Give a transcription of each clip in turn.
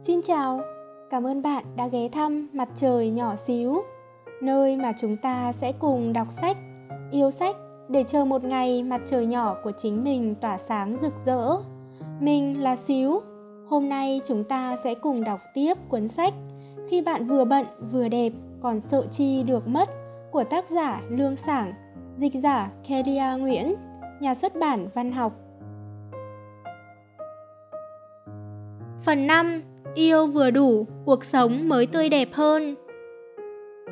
Xin chào, cảm ơn bạn đã ghé thăm Mặt trời nhỏ xíu, nơi mà chúng ta sẽ cùng đọc sách, yêu sách để chờ một ngày mặt trời nhỏ của chính mình tỏa sáng rực rỡ. Mình là Xíu, hôm nay chúng ta sẽ cùng đọc tiếp cuốn sách Khi bạn vừa bận vừa đẹp còn sợ chi được mất của tác giả Lương Sảng, dịch giả Kelia Nguyễn, nhà xuất bản văn học. Phần 5 yêu vừa đủ, cuộc sống mới tươi đẹp hơn.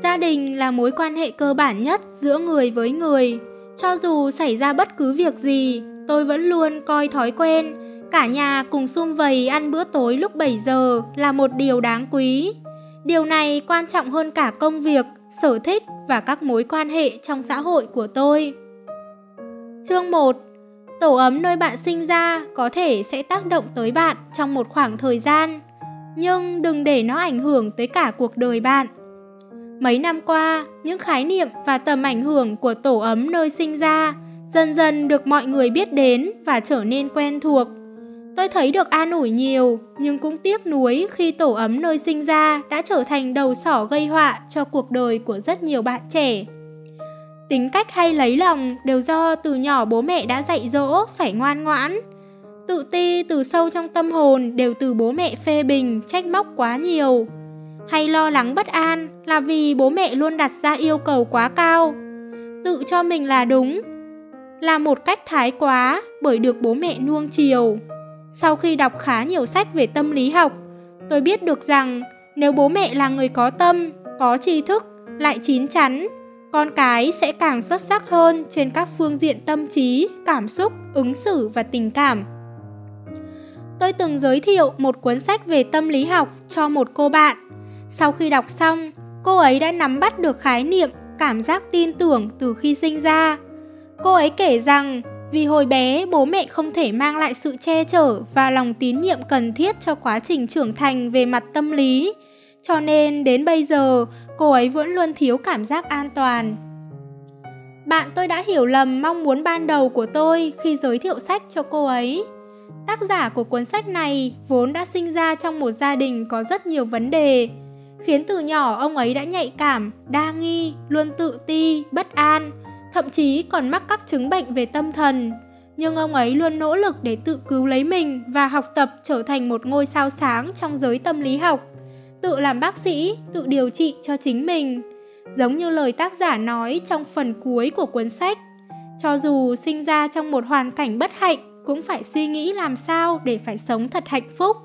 Gia đình là mối quan hệ cơ bản nhất giữa người với người. Cho dù xảy ra bất cứ việc gì, tôi vẫn luôn coi thói quen, cả nhà cùng sum vầy ăn bữa tối lúc 7 giờ là một điều đáng quý. Điều này quan trọng hơn cả công việc, sở thích và các mối quan hệ trong xã hội của tôi. Chương 1 tổ ấm nơi bạn sinh ra có thể sẽ tác động tới bạn trong một khoảng thời gian nhưng đừng để nó ảnh hưởng tới cả cuộc đời bạn. Mấy năm qua, những khái niệm và tầm ảnh hưởng của tổ ấm nơi sinh ra dần dần được mọi người biết đến và trở nên quen thuộc. Tôi thấy được an ủi nhiều, nhưng cũng tiếc nuối khi tổ ấm nơi sinh ra đã trở thành đầu sỏ gây họa cho cuộc đời của rất nhiều bạn trẻ. Tính cách hay lấy lòng đều do từ nhỏ bố mẹ đã dạy dỗ phải ngoan ngoãn, tự ti từ sâu trong tâm hồn đều từ bố mẹ phê bình, trách móc quá nhiều. Hay lo lắng bất an là vì bố mẹ luôn đặt ra yêu cầu quá cao. Tự cho mình là đúng, là một cách thái quá bởi được bố mẹ nuông chiều. Sau khi đọc khá nhiều sách về tâm lý học, tôi biết được rằng nếu bố mẹ là người có tâm, có tri thức, lại chín chắn, con cái sẽ càng xuất sắc hơn trên các phương diện tâm trí, cảm xúc, ứng xử và tình cảm. Tôi từng giới thiệu một cuốn sách về tâm lý học cho một cô bạn. Sau khi đọc xong, cô ấy đã nắm bắt được khái niệm cảm giác tin tưởng từ khi sinh ra. Cô ấy kể rằng vì hồi bé bố mẹ không thể mang lại sự che chở và lòng tín nhiệm cần thiết cho quá trình trưởng thành về mặt tâm lý, cho nên đến bây giờ cô ấy vẫn luôn thiếu cảm giác an toàn. Bạn tôi đã hiểu lầm mong muốn ban đầu của tôi khi giới thiệu sách cho cô ấy. Tác giả của cuốn sách này vốn đã sinh ra trong một gia đình có rất nhiều vấn đề, khiến từ nhỏ ông ấy đã nhạy cảm, đa nghi, luôn tự ti, bất an, thậm chí còn mắc các chứng bệnh về tâm thần. Nhưng ông ấy luôn nỗ lực để tự cứu lấy mình và học tập trở thành một ngôi sao sáng trong giới tâm lý học, tự làm bác sĩ, tự điều trị cho chính mình. Giống như lời tác giả nói trong phần cuối của cuốn sách, cho dù sinh ra trong một hoàn cảnh bất hạnh cũng phải suy nghĩ làm sao để phải sống thật hạnh phúc.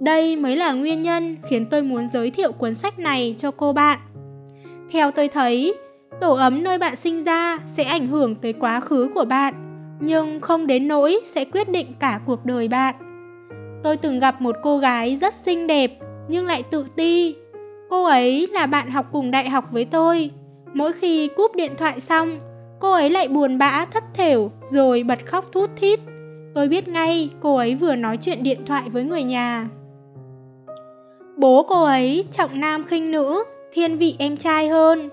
Đây mới là nguyên nhân khiến tôi muốn giới thiệu cuốn sách này cho cô bạn. Theo tôi thấy, tổ ấm nơi bạn sinh ra sẽ ảnh hưởng tới quá khứ của bạn, nhưng không đến nỗi sẽ quyết định cả cuộc đời bạn. Tôi từng gặp một cô gái rất xinh đẹp nhưng lại tự ti. Cô ấy là bạn học cùng đại học với tôi. Mỗi khi cúp điện thoại xong, cô ấy lại buồn bã thất thểu rồi bật khóc thút thít. Tôi biết ngay cô ấy vừa nói chuyện điện thoại với người nhà. Bố cô ấy trọng nam khinh nữ, thiên vị em trai hơn.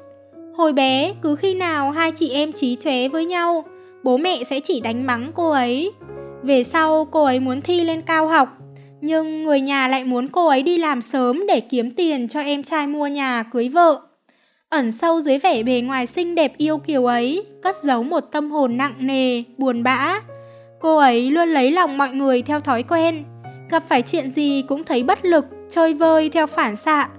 Hồi bé, cứ khi nào hai chị em trí chóe với nhau, bố mẹ sẽ chỉ đánh mắng cô ấy. Về sau, cô ấy muốn thi lên cao học, nhưng người nhà lại muốn cô ấy đi làm sớm để kiếm tiền cho em trai mua nhà cưới vợ. Ẩn sâu dưới vẻ bề ngoài xinh đẹp yêu kiều ấy, cất giấu một tâm hồn nặng nề, buồn bã, Cô ấy luôn lấy lòng mọi người theo thói quen, gặp phải chuyện gì cũng thấy bất lực, chơi vơi theo phản xạ,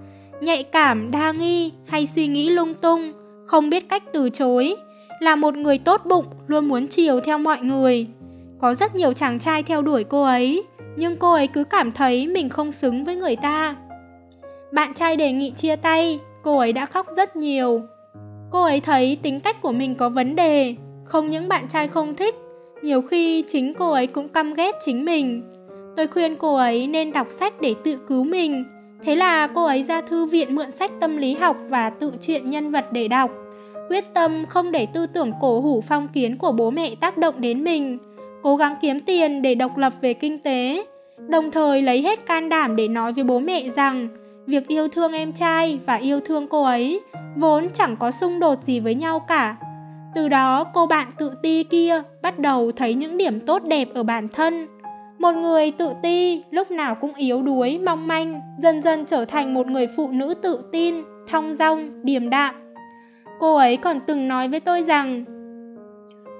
nhạy cảm, đa nghi hay suy nghĩ lung tung, không biết cách từ chối, là một người tốt bụng, luôn muốn chiều theo mọi người. Có rất nhiều chàng trai theo đuổi cô ấy, nhưng cô ấy cứ cảm thấy mình không xứng với người ta. Bạn trai đề nghị chia tay, cô ấy đã khóc rất nhiều. Cô ấy thấy tính cách của mình có vấn đề, không những bạn trai không thích nhiều khi chính cô ấy cũng căm ghét chính mình. Tôi khuyên cô ấy nên đọc sách để tự cứu mình. Thế là cô ấy ra thư viện mượn sách tâm lý học và tự truyện nhân vật để đọc. Quyết tâm không để tư tưởng cổ hủ phong kiến của bố mẹ tác động đến mình. Cố gắng kiếm tiền để độc lập về kinh tế. Đồng thời lấy hết can đảm để nói với bố mẹ rằng, việc yêu thương em trai và yêu thương cô ấy vốn chẳng có xung đột gì với nhau cả từ đó cô bạn tự ti kia bắt đầu thấy những điểm tốt đẹp ở bản thân. Một người tự ti, lúc nào cũng yếu đuối, mong manh, dần dần trở thành một người phụ nữ tự tin, thong dong, điềm đạm. Cô ấy còn từng nói với tôi rằng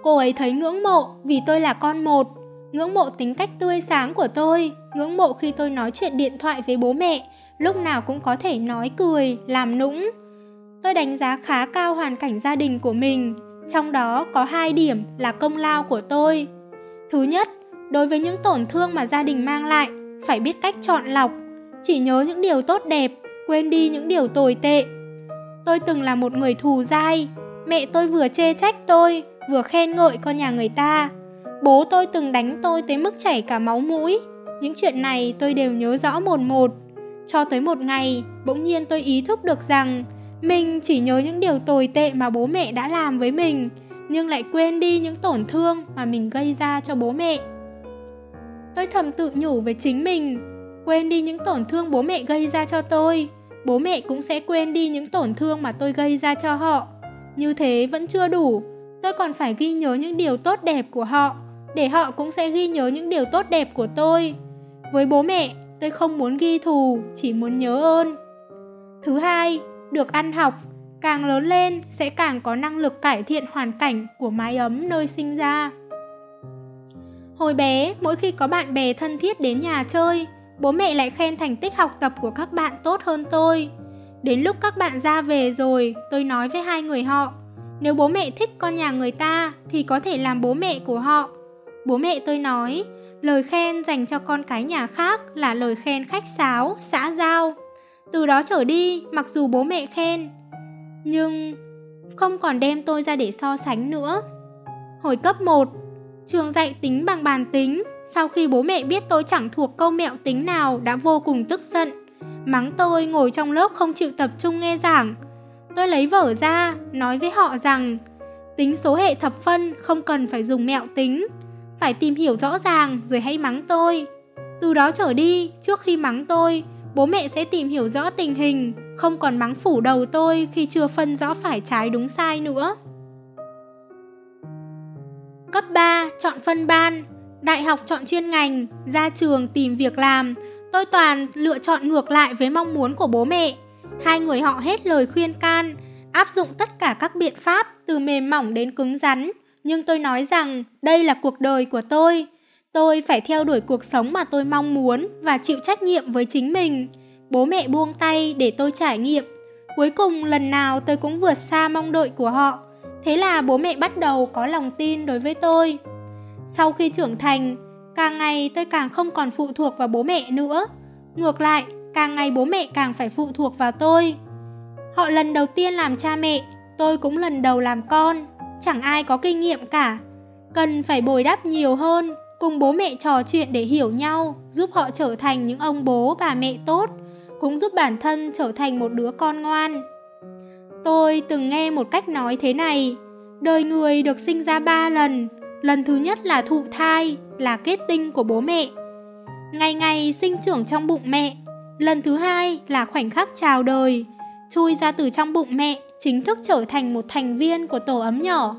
Cô ấy thấy ngưỡng mộ vì tôi là con một, ngưỡng mộ tính cách tươi sáng của tôi, ngưỡng mộ khi tôi nói chuyện điện thoại với bố mẹ, lúc nào cũng có thể nói cười, làm nũng. Tôi đánh giá khá cao hoàn cảnh gia đình của mình, trong đó có hai điểm là công lao của tôi. Thứ nhất, đối với những tổn thương mà gia đình mang lại, phải biết cách chọn lọc, chỉ nhớ những điều tốt đẹp, quên đi những điều tồi tệ. Tôi từng là một người thù dai, mẹ tôi vừa chê trách tôi, vừa khen ngợi con nhà người ta. Bố tôi từng đánh tôi tới mức chảy cả máu mũi. Những chuyện này tôi đều nhớ rõ một một. Cho tới một ngày, bỗng nhiên tôi ý thức được rằng mình chỉ nhớ những điều tồi tệ mà bố mẹ đã làm với mình, nhưng lại quên đi những tổn thương mà mình gây ra cho bố mẹ. Tôi thầm tự nhủ với chính mình, quên đi những tổn thương bố mẹ gây ra cho tôi, bố mẹ cũng sẽ quên đi những tổn thương mà tôi gây ra cho họ. Như thế vẫn chưa đủ, tôi còn phải ghi nhớ những điều tốt đẹp của họ, để họ cũng sẽ ghi nhớ những điều tốt đẹp của tôi. Với bố mẹ, tôi không muốn ghi thù, chỉ muốn nhớ ơn. Thứ hai, được ăn học, càng lớn lên sẽ càng có năng lực cải thiện hoàn cảnh của mái ấm nơi sinh ra. Hồi bé, mỗi khi có bạn bè thân thiết đến nhà chơi, bố mẹ lại khen thành tích học tập của các bạn tốt hơn tôi. Đến lúc các bạn ra về rồi, tôi nói với hai người họ, nếu bố mẹ thích con nhà người ta thì có thể làm bố mẹ của họ. Bố mẹ tôi nói, lời khen dành cho con cái nhà khác là lời khen khách sáo, xã giao. Từ đó trở đi, mặc dù bố mẹ khen, nhưng không còn đem tôi ra để so sánh nữa. Hồi cấp 1, trường dạy tính bằng bàn tính, sau khi bố mẹ biết tôi chẳng thuộc câu mẹo tính nào đã vô cùng tức giận. Mắng tôi ngồi trong lớp không chịu tập trung nghe giảng. Tôi lấy vở ra, nói với họ rằng tính số hệ thập phân không cần phải dùng mẹo tính, phải tìm hiểu rõ ràng rồi hãy mắng tôi. Từ đó trở đi, trước khi mắng tôi, bố mẹ sẽ tìm hiểu rõ tình hình, không còn mắng phủ đầu tôi khi chưa phân rõ phải trái đúng sai nữa. Cấp 3 chọn phân ban, đại học chọn chuyên ngành, ra trường tìm việc làm, tôi toàn lựa chọn ngược lại với mong muốn của bố mẹ. Hai người họ hết lời khuyên can, áp dụng tất cả các biện pháp từ mềm mỏng đến cứng rắn, nhưng tôi nói rằng đây là cuộc đời của tôi, Tôi phải theo đuổi cuộc sống mà tôi mong muốn và chịu trách nhiệm với chính mình. Bố mẹ buông tay để tôi trải nghiệm. Cuối cùng lần nào tôi cũng vượt xa mong đợi của họ. Thế là bố mẹ bắt đầu có lòng tin đối với tôi. Sau khi trưởng thành, càng ngày tôi càng không còn phụ thuộc vào bố mẹ nữa. Ngược lại, càng ngày bố mẹ càng phải phụ thuộc vào tôi. Họ lần đầu tiên làm cha mẹ, tôi cũng lần đầu làm con. Chẳng ai có kinh nghiệm cả. Cần phải bồi đắp nhiều hơn cùng bố mẹ trò chuyện để hiểu nhau, giúp họ trở thành những ông bố bà mẹ tốt, cũng giúp bản thân trở thành một đứa con ngoan. Tôi từng nghe một cách nói thế này, đời người được sinh ra ba lần, lần thứ nhất là thụ thai, là kết tinh của bố mẹ. Ngày ngày sinh trưởng trong bụng mẹ, lần thứ hai là khoảnh khắc chào đời, chui ra từ trong bụng mẹ, chính thức trở thành một thành viên của tổ ấm nhỏ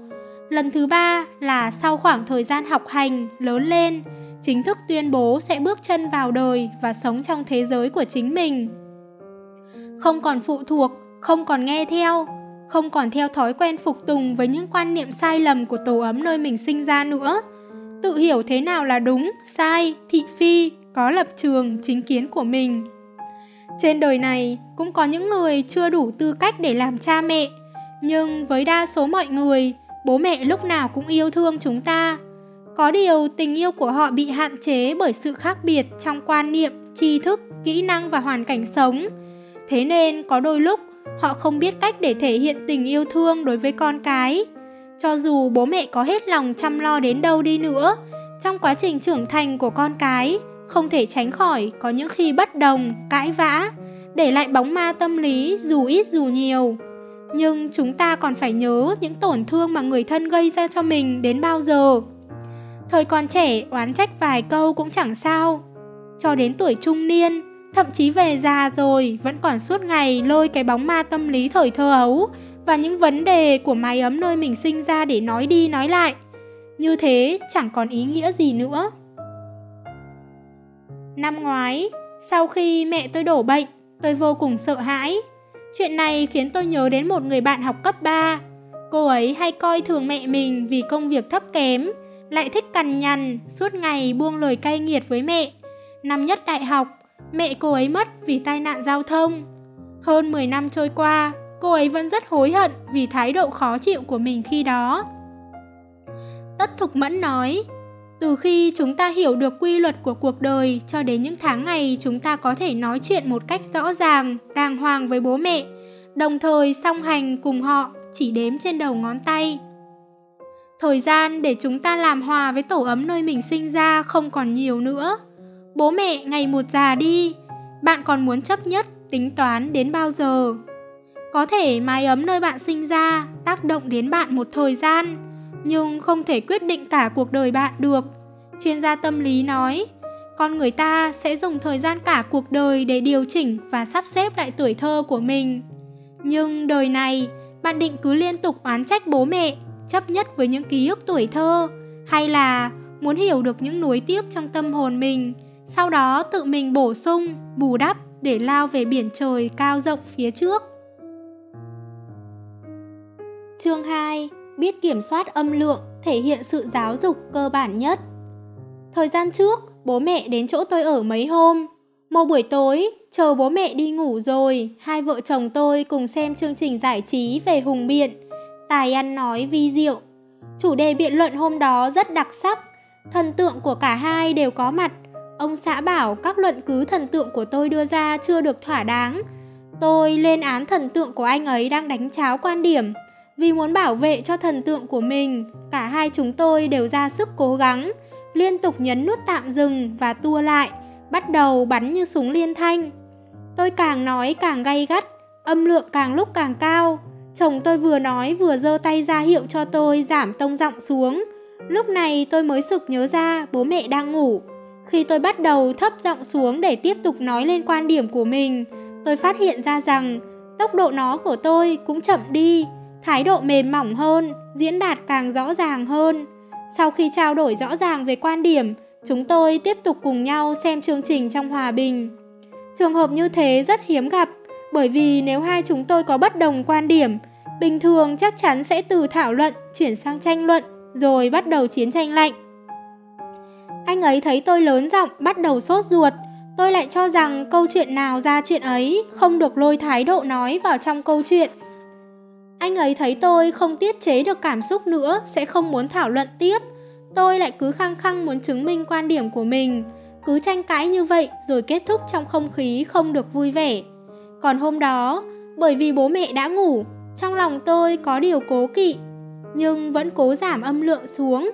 Lần thứ ba là sau khoảng thời gian học hành, lớn lên, chính thức tuyên bố sẽ bước chân vào đời và sống trong thế giới của chính mình. Không còn phụ thuộc, không còn nghe theo, không còn theo thói quen phục tùng với những quan niệm sai lầm của tổ ấm nơi mình sinh ra nữa. Tự hiểu thế nào là đúng, sai, thị phi, có lập trường, chính kiến của mình. Trên đời này cũng có những người chưa đủ tư cách để làm cha mẹ, nhưng với đa số mọi người, bố mẹ lúc nào cũng yêu thương chúng ta. Có điều tình yêu của họ bị hạn chế bởi sự khác biệt trong quan niệm, tri thức, kỹ năng và hoàn cảnh sống. Thế nên có đôi lúc họ không biết cách để thể hiện tình yêu thương đối với con cái. Cho dù bố mẹ có hết lòng chăm lo đến đâu đi nữa, trong quá trình trưởng thành của con cái, không thể tránh khỏi có những khi bất đồng, cãi vã, để lại bóng ma tâm lý dù ít dù nhiều. Nhưng chúng ta còn phải nhớ những tổn thương mà người thân gây ra cho mình đến bao giờ. Thời còn trẻ oán trách vài câu cũng chẳng sao. Cho đến tuổi trung niên, thậm chí về già rồi vẫn còn suốt ngày lôi cái bóng ma tâm lý thời thơ ấu và những vấn đề của mái ấm nơi mình sinh ra để nói đi nói lại. Như thế chẳng còn ý nghĩa gì nữa. Năm ngoái, sau khi mẹ tôi đổ bệnh, tôi vô cùng sợ hãi. Chuyện này khiến tôi nhớ đến một người bạn học cấp 3. Cô ấy hay coi thường mẹ mình vì công việc thấp kém, lại thích cằn nhằn, suốt ngày buông lời cay nghiệt với mẹ. Năm nhất đại học, mẹ cô ấy mất vì tai nạn giao thông. Hơn 10 năm trôi qua, cô ấy vẫn rất hối hận vì thái độ khó chịu của mình khi đó. Tất Thục Mẫn nói, từ khi chúng ta hiểu được quy luật của cuộc đời cho đến những tháng ngày chúng ta có thể nói chuyện một cách rõ ràng, đàng hoàng với bố mẹ, đồng thời song hành cùng họ chỉ đếm trên đầu ngón tay. Thời gian để chúng ta làm hòa với tổ ấm nơi mình sinh ra không còn nhiều nữa. Bố mẹ ngày một già đi, bạn còn muốn chấp nhất tính toán đến bao giờ? Có thể mái ấm nơi bạn sinh ra tác động đến bạn một thời gian, nhưng không thể quyết định cả cuộc đời bạn được. Chuyên gia tâm lý nói, con người ta sẽ dùng thời gian cả cuộc đời để điều chỉnh và sắp xếp lại tuổi thơ của mình. Nhưng đời này, bạn định cứ liên tục oán trách bố mẹ, chấp nhất với những ký ức tuổi thơ, hay là muốn hiểu được những nuối tiếc trong tâm hồn mình, sau đó tự mình bổ sung, bù đắp để lao về biển trời cao rộng phía trước. Chương 2 biết kiểm soát âm lượng thể hiện sự giáo dục cơ bản nhất. Thời gian trước, bố mẹ đến chỗ tôi ở mấy hôm. Một buổi tối, chờ bố mẹ đi ngủ rồi, hai vợ chồng tôi cùng xem chương trình giải trí về hùng biện. Tài ăn nói vi diệu. Chủ đề biện luận hôm đó rất đặc sắc. Thần tượng của cả hai đều có mặt. Ông xã bảo các luận cứ thần tượng của tôi đưa ra chưa được thỏa đáng. Tôi lên án thần tượng của anh ấy đang đánh cháo quan điểm. Vì muốn bảo vệ cho thần tượng của mình, cả hai chúng tôi đều ra sức cố gắng, liên tục nhấn nút tạm dừng và tua lại, bắt đầu bắn như súng liên thanh. Tôi càng nói càng gay gắt, âm lượng càng lúc càng cao. Chồng tôi vừa nói vừa giơ tay ra hiệu cho tôi giảm tông giọng xuống. Lúc này tôi mới sực nhớ ra bố mẹ đang ngủ. Khi tôi bắt đầu thấp giọng xuống để tiếp tục nói lên quan điểm của mình, tôi phát hiện ra rằng tốc độ nó của tôi cũng chậm đi thái độ mềm mỏng hơn, diễn đạt càng rõ ràng hơn. Sau khi trao đổi rõ ràng về quan điểm, chúng tôi tiếp tục cùng nhau xem chương trình trong hòa bình. Trường hợp như thế rất hiếm gặp, bởi vì nếu hai chúng tôi có bất đồng quan điểm, bình thường chắc chắn sẽ từ thảo luận chuyển sang tranh luận, rồi bắt đầu chiến tranh lạnh. Anh ấy thấy tôi lớn giọng, bắt đầu sốt ruột. Tôi lại cho rằng câu chuyện nào ra chuyện ấy, không được lôi thái độ nói vào trong câu chuyện. Anh ấy thấy tôi không tiết chế được cảm xúc nữa sẽ không muốn thảo luận tiếp. Tôi lại cứ khăng khăng muốn chứng minh quan điểm của mình. Cứ tranh cãi như vậy rồi kết thúc trong không khí không được vui vẻ. Còn hôm đó, bởi vì bố mẹ đã ngủ, trong lòng tôi có điều cố kỵ, nhưng vẫn cố giảm âm lượng xuống.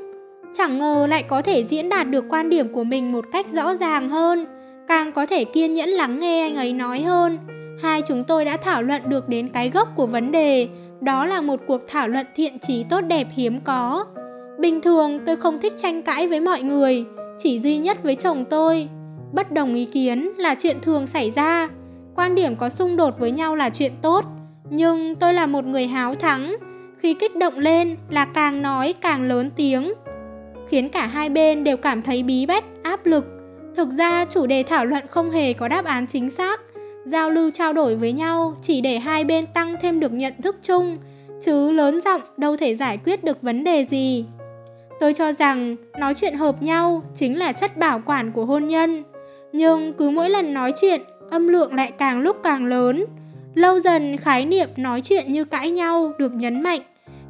Chẳng ngờ lại có thể diễn đạt được quan điểm của mình một cách rõ ràng hơn, càng có thể kiên nhẫn lắng nghe anh ấy nói hơn. Hai chúng tôi đã thảo luận được đến cái gốc của vấn đề, đó là một cuộc thảo luận thiện trí tốt đẹp hiếm có. Bình thường tôi không thích tranh cãi với mọi người, chỉ duy nhất với chồng tôi. Bất đồng ý kiến là chuyện thường xảy ra, quan điểm có xung đột với nhau là chuyện tốt, nhưng tôi là một người háo thắng, khi kích động lên là càng nói càng lớn tiếng, khiến cả hai bên đều cảm thấy bí bách, áp lực. Thực ra chủ đề thảo luận không hề có đáp án chính xác, giao lưu trao đổi với nhau chỉ để hai bên tăng thêm được nhận thức chung, chứ lớn giọng đâu thể giải quyết được vấn đề gì. Tôi cho rằng nói chuyện hợp nhau chính là chất bảo quản của hôn nhân, nhưng cứ mỗi lần nói chuyện, âm lượng lại càng lúc càng lớn. Lâu dần khái niệm nói chuyện như cãi nhau được nhấn mạnh,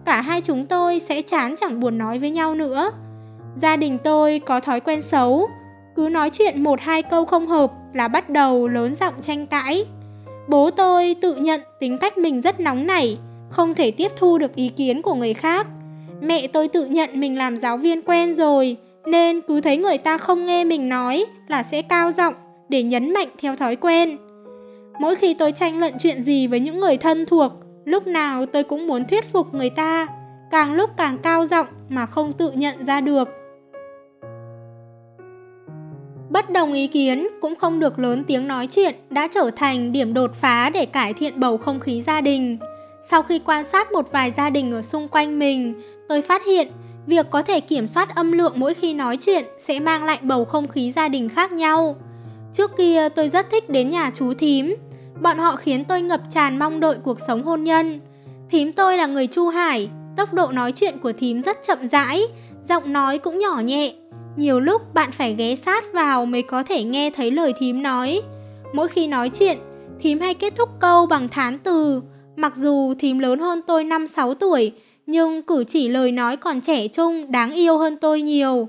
cả hai chúng tôi sẽ chán chẳng buồn nói với nhau nữa. Gia đình tôi có thói quen xấu, cứ nói chuyện một hai câu không hợp là bắt đầu lớn giọng tranh cãi. Bố tôi tự nhận tính cách mình rất nóng nảy, không thể tiếp thu được ý kiến của người khác. Mẹ tôi tự nhận mình làm giáo viên quen rồi, nên cứ thấy người ta không nghe mình nói là sẽ cao giọng để nhấn mạnh theo thói quen. Mỗi khi tôi tranh luận chuyện gì với những người thân thuộc, lúc nào tôi cũng muốn thuyết phục người ta, càng lúc càng cao giọng mà không tự nhận ra được. Bất đồng ý kiến cũng không được lớn tiếng nói chuyện đã trở thành điểm đột phá để cải thiện bầu không khí gia đình. Sau khi quan sát một vài gia đình ở xung quanh mình, tôi phát hiện việc có thể kiểm soát âm lượng mỗi khi nói chuyện sẽ mang lại bầu không khí gia đình khác nhau. Trước kia tôi rất thích đến nhà chú thím. Bọn họ khiến tôi ngập tràn mong đợi cuộc sống hôn nhân. Thím tôi là người Chu Hải, tốc độ nói chuyện của thím rất chậm rãi, giọng nói cũng nhỏ nhẹ. Nhiều lúc bạn phải ghé sát vào mới có thể nghe thấy lời thím nói. Mỗi khi nói chuyện, thím hay kết thúc câu bằng thán từ. Mặc dù thím lớn hơn tôi 5-6 tuổi, nhưng cử chỉ lời nói còn trẻ trung, đáng yêu hơn tôi nhiều.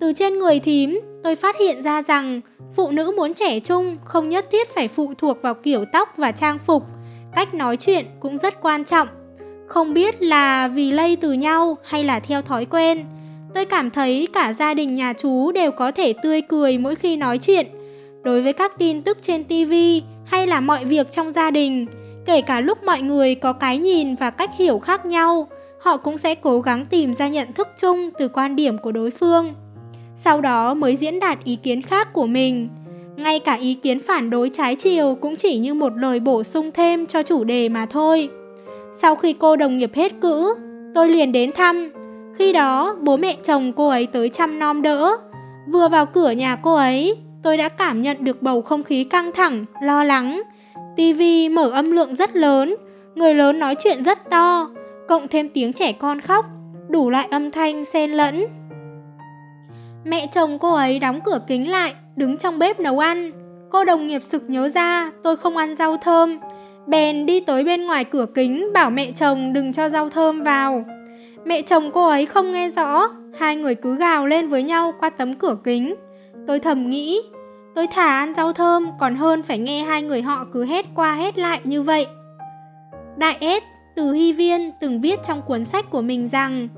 Từ trên người thím, tôi phát hiện ra rằng phụ nữ muốn trẻ trung không nhất thiết phải phụ thuộc vào kiểu tóc và trang phục, cách nói chuyện cũng rất quan trọng. Không biết là vì lây từ nhau hay là theo thói quen. Tôi cảm thấy cả gia đình nhà chú đều có thể tươi cười mỗi khi nói chuyện. Đối với các tin tức trên TV hay là mọi việc trong gia đình, kể cả lúc mọi người có cái nhìn và cách hiểu khác nhau, họ cũng sẽ cố gắng tìm ra nhận thức chung từ quan điểm của đối phương. Sau đó mới diễn đạt ý kiến khác của mình. Ngay cả ý kiến phản đối trái chiều cũng chỉ như một lời bổ sung thêm cho chủ đề mà thôi. Sau khi cô đồng nghiệp hết cữ, tôi liền đến thăm. Khi đó, bố mẹ chồng cô ấy tới chăm nom đỡ. Vừa vào cửa nhà cô ấy, tôi đã cảm nhận được bầu không khí căng thẳng, lo lắng. TV mở âm lượng rất lớn, người lớn nói chuyện rất to, cộng thêm tiếng trẻ con khóc, đủ loại âm thanh xen lẫn. Mẹ chồng cô ấy đóng cửa kính lại, đứng trong bếp nấu ăn. Cô đồng nghiệp sực nhớ ra tôi không ăn rau thơm, bèn đi tới bên ngoài cửa kính bảo mẹ chồng đừng cho rau thơm vào. Mẹ chồng cô ấy không nghe rõ, hai người cứ gào lên với nhau qua tấm cửa kính. Tôi thầm nghĩ, tôi thả ăn rau thơm còn hơn phải nghe hai người họ cứ hét qua hét lại như vậy. Đại S từ Hy Viên từng viết trong cuốn sách của mình rằng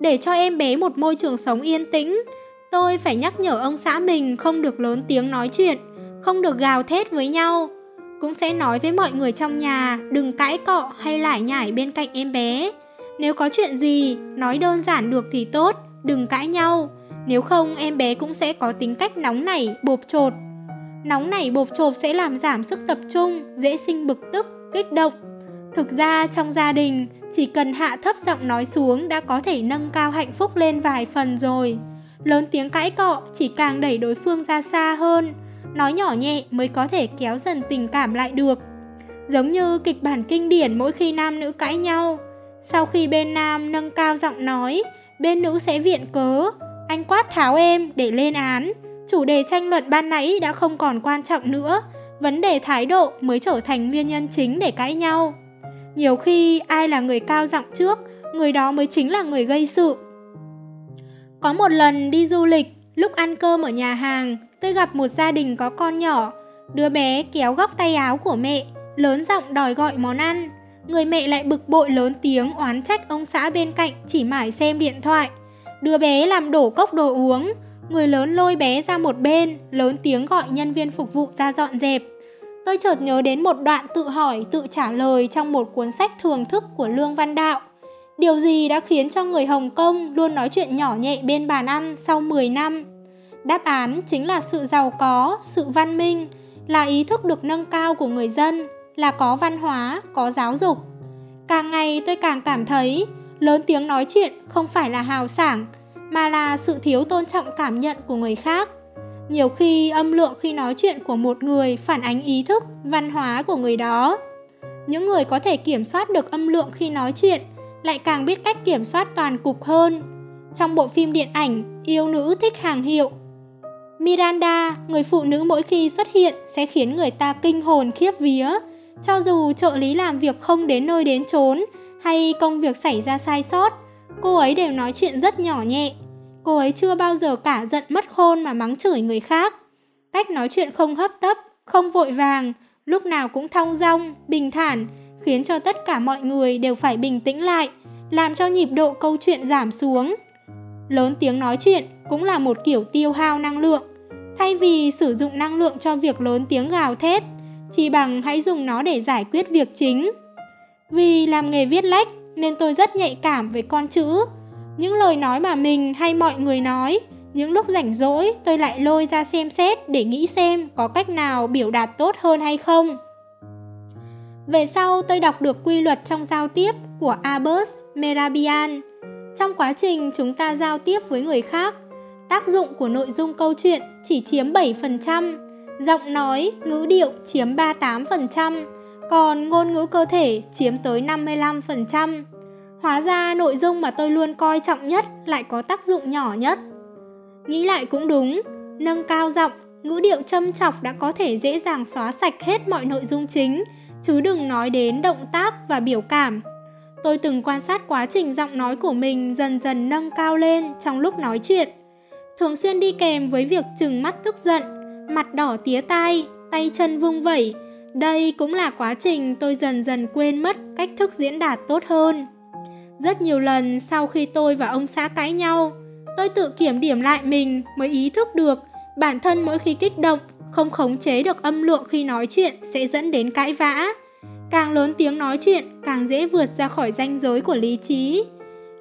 để cho em bé một môi trường sống yên tĩnh, tôi phải nhắc nhở ông xã mình không được lớn tiếng nói chuyện, không được gào thét với nhau. Cũng sẽ nói với mọi người trong nhà đừng cãi cọ hay lải nhải bên cạnh em bé. Nếu có chuyện gì, nói đơn giản được thì tốt, đừng cãi nhau. Nếu không em bé cũng sẽ có tính cách nóng nảy, bộp chột. Nóng nảy bộp chột sẽ làm giảm sức tập trung, dễ sinh bực tức, kích động. Thực ra trong gia đình, chỉ cần hạ thấp giọng nói xuống đã có thể nâng cao hạnh phúc lên vài phần rồi. Lớn tiếng cãi cọ chỉ càng đẩy đối phương ra xa hơn, nói nhỏ nhẹ mới có thể kéo dần tình cảm lại được. Giống như kịch bản kinh điển mỗi khi nam nữ cãi nhau, sau khi bên nam nâng cao giọng nói, bên nữ sẽ viện cớ, anh quát tháo em để lên án. Chủ đề tranh luận ban nãy đã không còn quan trọng nữa, vấn đề thái độ mới trở thành nguyên nhân chính để cãi nhau. Nhiều khi ai là người cao giọng trước, người đó mới chính là người gây sự. Có một lần đi du lịch, lúc ăn cơm ở nhà hàng, tôi gặp một gia đình có con nhỏ. Đứa bé kéo góc tay áo của mẹ, lớn giọng đòi gọi món ăn. Người mẹ lại bực bội lớn tiếng oán trách ông xã bên cạnh chỉ mải xem điện thoại. Đứa bé làm đổ cốc đồ uống, người lớn lôi bé ra một bên, lớn tiếng gọi nhân viên phục vụ ra dọn dẹp. Tôi chợt nhớ đến một đoạn tự hỏi, tự trả lời trong một cuốn sách thường thức của Lương Văn Đạo. Điều gì đã khiến cho người Hồng Kông luôn nói chuyện nhỏ nhẹ bên bàn ăn sau 10 năm? Đáp án chính là sự giàu có, sự văn minh, là ý thức được nâng cao của người dân, là có văn hóa, có giáo dục. Càng ngày tôi càng cảm thấy lớn tiếng nói chuyện không phải là hào sảng, mà là sự thiếu tôn trọng cảm nhận của người khác. Nhiều khi âm lượng khi nói chuyện của một người phản ánh ý thức, văn hóa của người đó. Những người có thể kiểm soát được âm lượng khi nói chuyện lại càng biết cách kiểm soát toàn cục hơn. Trong bộ phim điện ảnh Yêu nữ thích hàng hiệu, Miranda, người phụ nữ mỗi khi xuất hiện sẽ khiến người ta kinh hồn khiếp vía. Cho dù trợ lý làm việc không đến nơi đến chốn hay công việc xảy ra sai sót, cô ấy đều nói chuyện rất nhỏ nhẹ. Cô ấy chưa bao giờ cả giận mất khôn mà mắng chửi người khác. Cách nói chuyện không hấp tấp, không vội vàng, lúc nào cũng thong dong, bình thản, khiến cho tất cả mọi người đều phải bình tĩnh lại, làm cho nhịp độ câu chuyện giảm xuống. Lớn tiếng nói chuyện cũng là một kiểu tiêu hao năng lượng. Thay vì sử dụng năng lượng cho việc lớn tiếng gào thét, chỉ bằng hãy dùng nó để giải quyết việc chính. Vì làm nghề viết lách nên tôi rất nhạy cảm với con chữ. Những lời nói mà mình hay mọi người nói, những lúc rảnh rỗi tôi lại lôi ra xem xét để nghĩ xem có cách nào biểu đạt tốt hơn hay không. Về sau tôi đọc được quy luật trong giao tiếp của Albert Merabian. Trong quá trình chúng ta giao tiếp với người khác, tác dụng của nội dung câu chuyện chỉ chiếm 7%, Giọng nói, ngữ điệu chiếm 38%, còn ngôn ngữ cơ thể chiếm tới 55%. Hóa ra nội dung mà tôi luôn coi trọng nhất lại có tác dụng nhỏ nhất. Nghĩ lại cũng đúng, nâng cao giọng, ngữ điệu châm chọc đã có thể dễ dàng xóa sạch hết mọi nội dung chính, chứ đừng nói đến động tác và biểu cảm. Tôi từng quan sát quá trình giọng nói của mình dần dần nâng cao lên trong lúc nói chuyện. Thường xuyên đi kèm với việc chừng mắt tức giận, mặt đỏ tía tai, tay chân vung vẩy. Đây cũng là quá trình tôi dần dần quên mất cách thức diễn đạt tốt hơn. Rất nhiều lần sau khi tôi và ông xã cãi nhau, tôi tự kiểm điểm lại mình mới ý thức được bản thân mỗi khi kích động không khống chế được âm lượng khi nói chuyện sẽ dẫn đến cãi vã. Càng lớn tiếng nói chuyện, càng dễ vượt ra khỏi ranh giới của lý trí.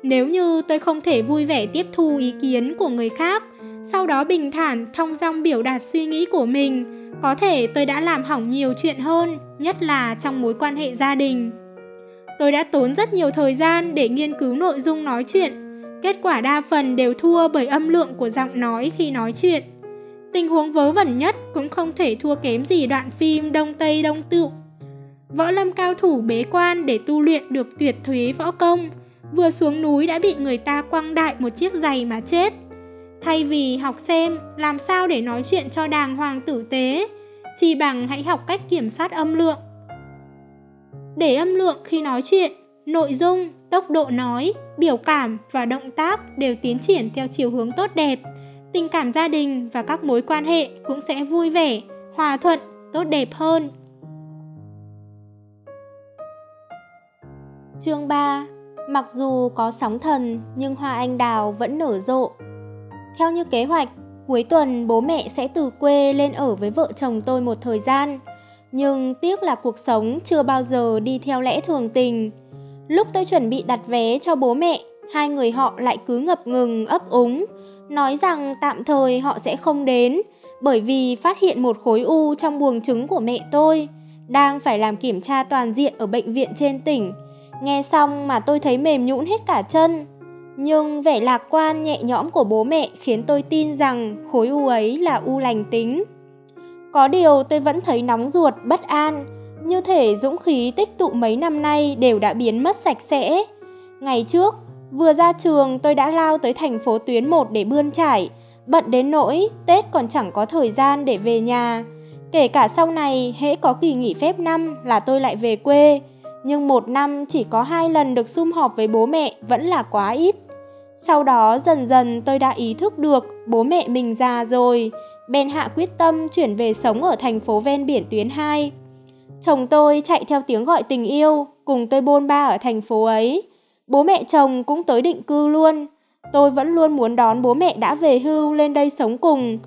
Nếu như tôi không thể vui vẻ tiếp thu ý kiến của người khác, sau đó bình thản thông dong biểu đạt suy nghĩ của mình, có thể tôi đã làm hỏng nhiều chuyện hơn, nhất là trong mối quan hệ gia đình. Tôi đã tốn rất nhiều thời gian để nghiên cứu nội dung nói chuyện, kết quả đa phần đều thua bởi âm lượng của giọng nói khi nói chuyện. Tình huống vớ vẩn nhất cũng không thể thua kém gì đoạn phim Đông Tây Đông Tựu. Võ lâm cao thủ bế quan để tu luyện được tuyệt thuế võ công, vừa xuống núi đã bị người ta quăng đại một chiếc giày mà chết. Thay vì học xem làm sao để nói chuyện cho đàng hoàng tử tế, chi bằng hãy học cách kiểm soát âm lượng. Để âm lượng khi nói chuyện, nội dung, tốc độ nói, biểu cảm và động tác đều tiến triển theo chiều hướng tốt đẹp, tình cảm gia đình và các mối quan hệ cũng sẽ vui vẻ, hòa thuận, tốt đẹp hơn. Chương 3 Mặc dù có sóng thần nhưng hoa anh đào vẫn nở rộ. Theo như kế hoạch, cuối tuần bố mẹ sẽ từ quê lên ở với vợ chồng tôi một thời gian. Nhưng tiếc là cuộc sống chưa bao giờ đi theo lẽ thường tình. Lúc tôi chuẩn bị đặt vé cho bố mẹ, hai người họ lại cứ ngập ngừng ấp úng, nói rằng tạm thời họ sẽ không đến bởi vì phát hiện một khối u trong buồng trứng của mẹ tôi, đang phải làm kiểm tra toàn diện ở bệnh viện trên tỉnh Nghe xong mà tôi thấy mềm nhũn hết cả chân. Nhưng vẻ lạc quan nhẹ nhõm của bố mẹ khiến tôi tin rằng khối u ấy là u lành tính. Có điều tôi vẫn thấy nóng ruột, bất an, như thể dũng khí tích tụ mấy năm nay đều đã biến mất sạch sẽ. Ngày trước, vừa ra trường tôi đã lao tới thành phố tuyến 1 để bươn trải, bận đến nỗi Tết còn chẳng có thời gian để về nhà. Kể cả sau này, hễ có kỳ nghỉ phép năm là tôi lại về quê, nhưng một năm chỉ có hai lần được sum họp với bố mẹ vẫn là quá ít. Sau đó dần dần tôi đã ý thức được bố mẹ mình già rồi, bèn hạ quyết tâm chuyển về sống ở thành phố ven biển tuyến 2. Chồng tôi chạy theo tiếng gọi tình yêu, cùng tôi bôn ba ở thành phố ấy. Bố mẹ chồng cũng tới định cư luôn. Tôi vẫn luôn muốn đón bố mẹ đã về hưu lên đây sống cùng.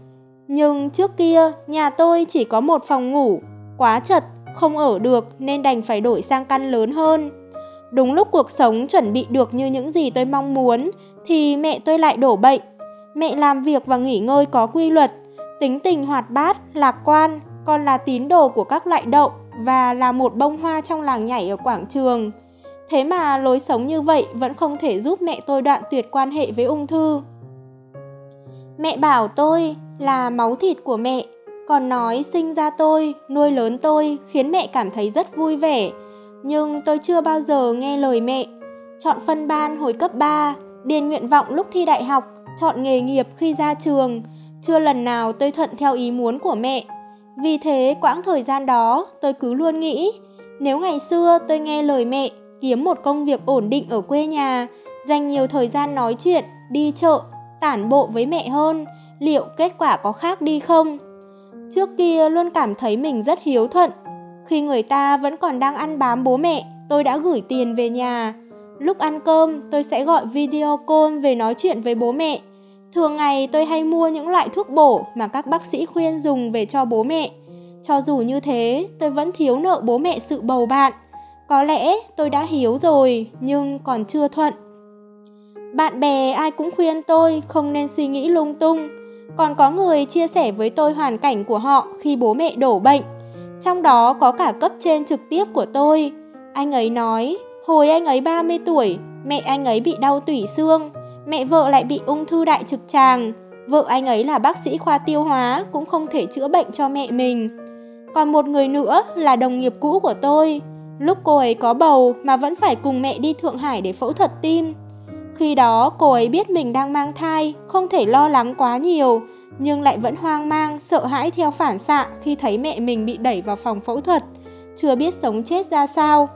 Nhưng trước kia, nhà tôi chỉ có một phòng ngủ, quá chật không ở được nên đành phải đổi sang căn lớn hơn. Đúng lúc cuộc sống chuẩn bị được như những gì tôi mong muốn thì mẹ tôi lại đổ bệnh. Mẹ làm việc và nghỉ ngơi có quy luật, tính tình hoạt bát, lạc quan, còn là tín đồ của các loại đậu và là một bông hoa trong làng nhảy ở quảng trường. Thế mà lối sống như vậy vẫn không thể giúp mẹ tôi đoạn tuyệt quan hệ với ung thư. Mẹ bảo tôi là máu thịt của mẹ còn nói sinh ra tôi, nuôi lớn tôi khiến mẹ cảm thấy rất vui vẻ. Nhưng tôi chưa bao giờ nghe lời mẹ. Chọn phân ban hồi cấp 3, điền nguyện vọng lúc thi đại học, chọn nghề nghiệp khi ra trường. Chưa lần nào tôi thuận theo ý muốn của mẹ. Vì thế quãng thời gian đó tôi cứ luôn nghĩ nếu ngày xưa tôi nghe lời mẹ, kiếm một công việc ổn định ở quê nhà, dành nhiều thời gian nói chuyện, đi chợ, tản bộ với mẹ hơn, liệu kết quả có khác đi không? Trước kia luôn cảm thấy mình rất hiếu thuận. Khi người ta vẫn còn đang ăn bám bố mẹ, tôi đã gửi tiền về nhà. Lúc ăn cơm, tôi sẽ gọi video call về nói chuyện với bố mẹ. Thường ngày tôi hay mua những loại thuốc bổ mà các bác sĩ khuyên dùng về cho bố mẹ. Cho dù như thế, tôi vẫn thiếu nợ bố mẹ sự bầu bạn. Có lẽ tôi đã hiếu rồi, nhưng còn chưa thuận. Bạn bè ai cũng khuyên tôi không nên suy nghĩ lung tung, còn có người chia sẻ với tôi hoàn cảnh của họ khi bố mẹ đổ bệnh. Trong đó có cả cấp trên trực tiếp của tôi. Anh ấy nói, hồi anh ấy 30 tuổi, mẹ anh ấy bị đau tủy xương, mẹ vợ lại bị ung thư đại trực tràng. Vợ anh ấy là bác sĩ khoa tiêu hóa cũng không thể chữa bệnh cho mẹ mình. Còn một người nữa là đồng nghiệp cũ của tôi. Lúc cô ấy có bầu mà vẫn phải cùng mẹ đi Thượng Hải để phẫu thuật tim. Khi đó cô ấy biết mình đang mang thai, không thể lo lắng quá nhiều, nhưng lại vẫn hoang mang, sợ hãi theo phản xạ khi thấy mẹ mình bị đẩy vào phòng phẫu thuật, chưa biết sống chết ra sao.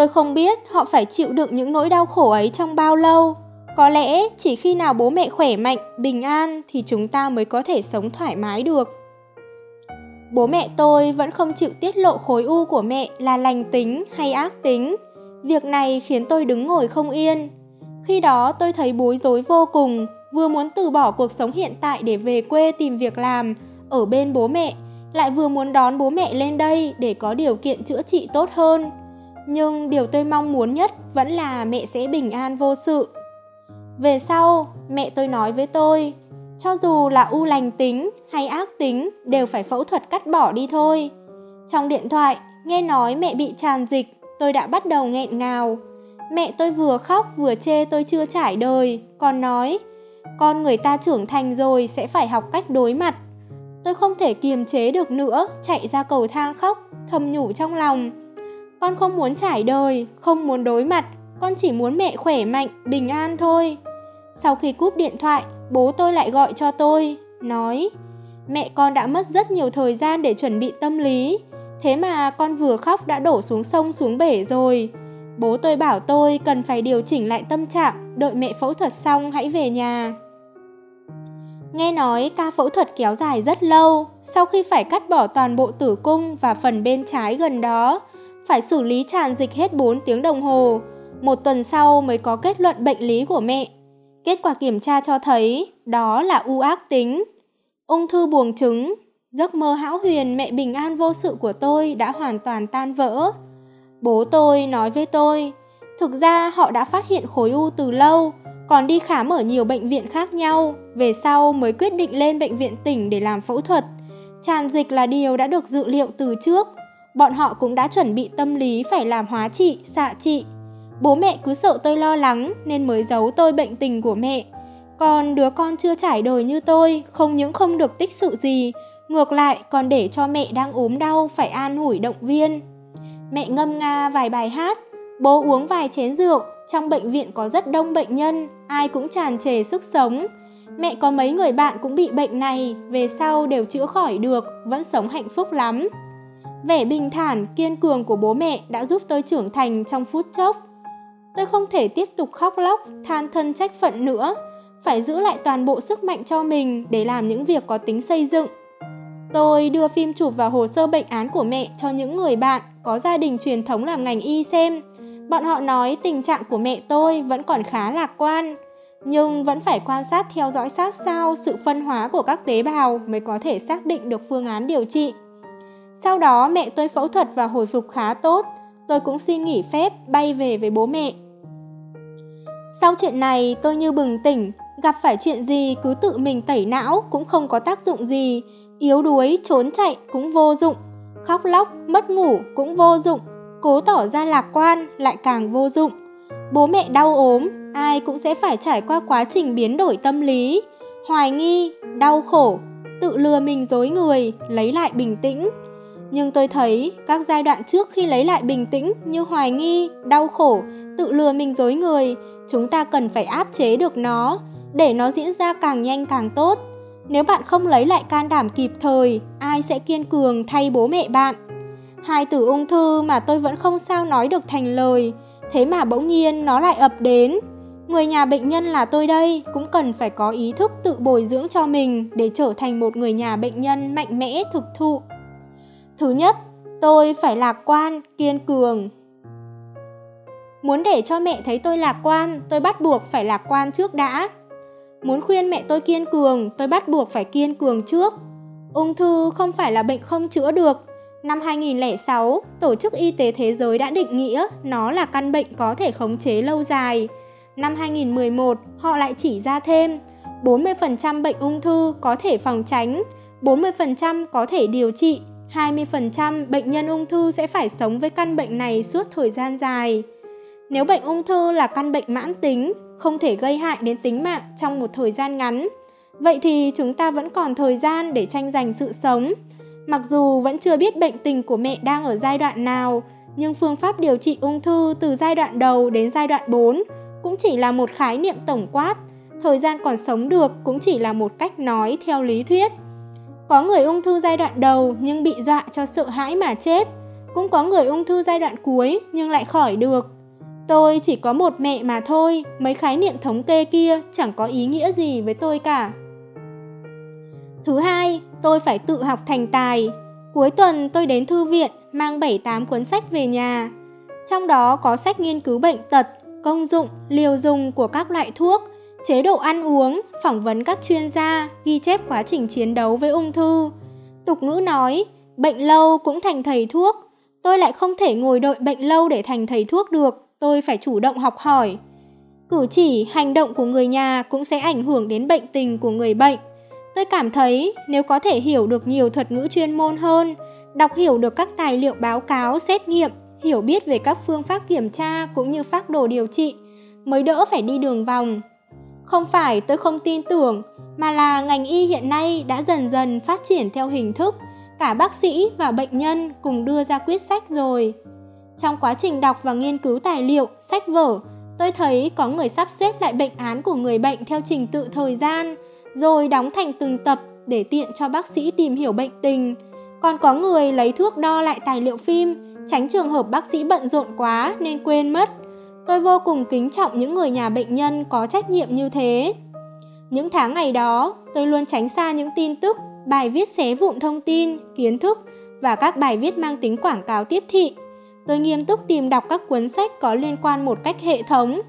Tôi không biết họ phải chịu đựng những nỗi đau khổ ấy trong bao lâu. Có lẽ chỉ khi nào bố mẹ khỏe mạnh, bình an thì chúng ta mới có thể sống thoải mái được. Bố mẹ tôi vẫn không chịu tiết lộ khối u của mẹ là lành tính hay ác tính. Việc này khiến tôi đứng ngồi không yên. Khi đó tôi thấy bối rối vô cùng, vừa muốn từ bỏ cuộc sống hiện tại để về quê tìm việc làm ở bên bố mẹ, lại vừa muốn đón bố mẹ lên đây để có điều kiện chữa trị tốt hơn. Nhưng điều tôi mong muốn nhất vẫn là mẹ sẽ bình an vô sự. Về sau, mẹ tôi nói với tôi, cho dù là u lành tính hay ác tính đều phải phẫu thuật cắt bỏ đi thôi. Trong điện thoại, nghe nói mẹ bị tràn dịch, tôi đã bắt đầu nghẹn ngào. Mẹ tôi vừa khóc vừa chê tôi chưa trải đời, còn nói, con người ta trưởng thành rồi sẽ phải học cách đối mặt. Tôi không thể kiềm chế được nữa, chạy ra cầu thang khóc, thầm nhủ trong lòng. Con không muốn trải đời, không muốn đối mặt, con chỉ muốn mẹ khỏe mạnh, bình an thôi. Sau khi cúp điện thoại, bố tôi lại gọi cho tôi, nói Mẹ con đã mất rất nhiều thời gian để chuẩn bị tâm lý, thế mà con vừa khóc đã đổ xuống sông xuống bể rồi. Bố tôi bảo tôi cần phải điều chỉnh lại tâm trạng, đợi mẹ phẫu thuật xong hãy về nhà. Nghe nói ca phẫu thuật kéo dài rất lâu, sau khi phải cắt bỏ toàn bộ tử cung và phần bên trái gần đó, phải xử lý tràn dịch hết 4 tiếng đồng hồ. Một tuần sau mới có kết luận bệnh lý của mẹ. Kết quả kiểm tra cho thấy đó là u ác tính. Ung thư buồng trứng, giấc mơ hão huyền mẹ bình an vô sự của tôi đã hoàn toàn tan vỡ. Bố tôi nói với tôi, thực ra họ đã phát hiện khối u từ lâu, còn đi khám ở nhiều bệnh viện khác nhau, về sau mới quyết định lên bệnh viện tỉnh để làm phẫu thuật. Tràn dịch là điều đã được dự liệu từ trước, bọn họ cũng đã chuẩn bị tâm lý phải làm hóa trị, xạ trị. Bố mẹ cứ sợ tôi lo lắng nên mới giấu tôi bệnh tình của mẹ. Còn đứa con chưa trải đời như tôi không những không được tích sự gì, ngược lại còn để cho mẹ đang ốm đau phải an ủi động viên. Mẹ ngâm nga vài bài hát, bố uống vài chén rượu, trong bệnh viện có rất đông bệnh nhân, ai cũng tràn trề sức sống. Mẹ có mấy người bạn cũng bị bệnh này, về sau đều chữa khỏi được, vẫn sống hạnh phúc lắm. Vẻ bình thản, kiên cường của bố mẹ đã giúp tôi trưởng thành trong phút chốc. Tôi không thể tiếp tục khóc lóc, than thân trách phận nữa, phải giữ lại toàn bộ sức mạnh cho mình để làm những việc có tính xây dựng. Tôi đưa phim chụp vào hồ sơ bệnh án của mẹ cho những người bạn có gia đình truyền thống làm ngành y xem. Bọn họ nói tình trạng của mẹ tôi vẫn còn khá lạc quan, nhưng vẫn phải quan sát theo dõi sát sao sự phân hóa của các tế bào mới có thể xác định được phương án điều trị. Sau đó mẹ tôi phẫu thuật và hồi phục khá tốt, tôi cũng xin nghỉ phép bay về với bố mẹ. Sau chuyện này tôi như bừng tỉnh, gặp phải chuyện gì cứ tự mình tẩy não cũng không có tác dụng gì, yếu đuối trốn chạy cũng vô dụng, khóc lóc mất ngủ cũng vô dụng, cố tỏ ra lạc quan lại càng vô dụng. Bố mẹ đau ốm, ai cũng sẽ phải trải qua quá trình biến đổi tâm lý, hoài nghi, đau khổ, tự lừa mình dối người, lấy lại bình tĩnh. Nhưng tôi thấy các giai đoạn trước khi lấy lại bình tĩnh như hoài nghi, đau khổ, tự lừa mình dối người, chúng ta cần phải áp chế được nó, để nó diễn ra càng nhanh càng tốt. Nếu bạn không lấy lại can đảm kịp thời, ai sẽ kiên cường thay bố mẹ bạn? Hai từ ung thư mà tôi vẫn không sao nói được thành lời, thế mà bỗng nhiên nó lại ập đến. Người nhà bệnh nhân là tôi đây cũng cần phải có ý thức tự bồi dưỡng cho mình để trở thành một người nhà bệnh nhân mạnh mẽ thực thụ. Thứ nhất, tôi phải lạc quan, kiên cường. Muốn để cho mẹ thấy tôi lạc quan, tôi bắt buộc phải lạc quan trước đã. Muốn khuyên mẹ tôi kiên cường, tôi bắt buộc phải kiên cường trước. Ung thư không phải là bệnh không chữa được. Năm 2006, Tổ chức Y tế Thế giới đã định nghĩa nó là căn bệnh có thể khống chế lâu dài. Năm 2011, họ lại chỉ ra thêm 40% bệnh ung thư có thể phòng tránh, 40% có thể điều trị 20% bệnh nhân ung thư sẽ phải sống với căn bệnh này suốt thời gian dài. Nếu bệnh ung thư là căn bệnh mãn tính, không thể gây hại đến tính mạng trong một thời gian ngắn. Vậy thì chúng ta vẫn còn thời gian để tranh giành sự sống. Mặc dù vẫn chưa biết bệnh tình của mẹ đang ở giai đoạn nào, nhưng phương pháp điều trị ung thư từ giai đoạn đầu đến giai đoạn 4 cũng chỉ là một khái niệm tổng quát. Thời gian còn sống được cũng chỉ là một cách nói theo lý thuyết. Có người ung thư giai đoạn đầu nhưng bị dọa cho sợ hãi mà chết. Cũng có người ung thư giai đoạn cuối nhưng lại khỏi được. Tôi chỉ có một mẹ mà thôi, mấy khái niệm thống kê kia chẳng có ý nghĩa gì với tôi cả. Thứ hai, tôi phải tự học thành tài. Cuối tuần tôi đến thư viện mang 7-8 cuốn sách về nhà. Trong đó có sách nghiên cứu bệnh tật, công dụng, liều dùng của các loại thuốc, chế độ ăn uống, phỏng vấn các chuyên gia, ghi chép quá trình chiến đấu với ung thư. Tục ngữ nói, bệnh lâu cũng thành thầy thuốc. Tôi lại không thể ngồi đợi bệnh lâu để thành thầy thuốc được, tôi phải chủ động học hỏi. Cử chỉ, hành động của người nhà cũng sẽ ảnh hưởng đến bệnh tình của người bệnh. Tôi cảm thấy nếu có thể hiểu được nhiều thuật ngữ chuyên môn hơn, đọc hiểu được các tài liệu báo cáo, xét nghiệm, hiểu biết về các phương pháp kiểm tra cũng như phác đồ điều trị, mới đỡ phải đi đường vòng. Không phải tôi không tin tưởng, mà là ngành y hiện nay đã dần dần phát triển theo hình thức cả bác sĩ và bệnh nhân cùng đưa ra quyết sách rồi. Trong quá trình đọc và nghiên cứu tài liệu, sách vở, tôi thấy có người sắp xếp lại bệnh án của người bệnh theo trình tự thời gian, rồi đóng thành từng tập để tiện cho bác sĩ tìm hiểu bệnh tình. Còn có người lấy thước đo lại tài liệu phim, tránh trường hợp bác sĩ bận rộn quá nên quên mất. Tôi vô cùng kính trọng những người nhà bệnh nhân có trách nhiệm như thế. Những tháng ngày đó, tôi luôn tránh xa những tin tức, bài viết xé vụn thông tin, kiến thức và các bài viết mang tính quảng cáo tiếp thị. Tôi nghiêm túc tìm đọc các cuốn sách có liên quan một cách hệ thống.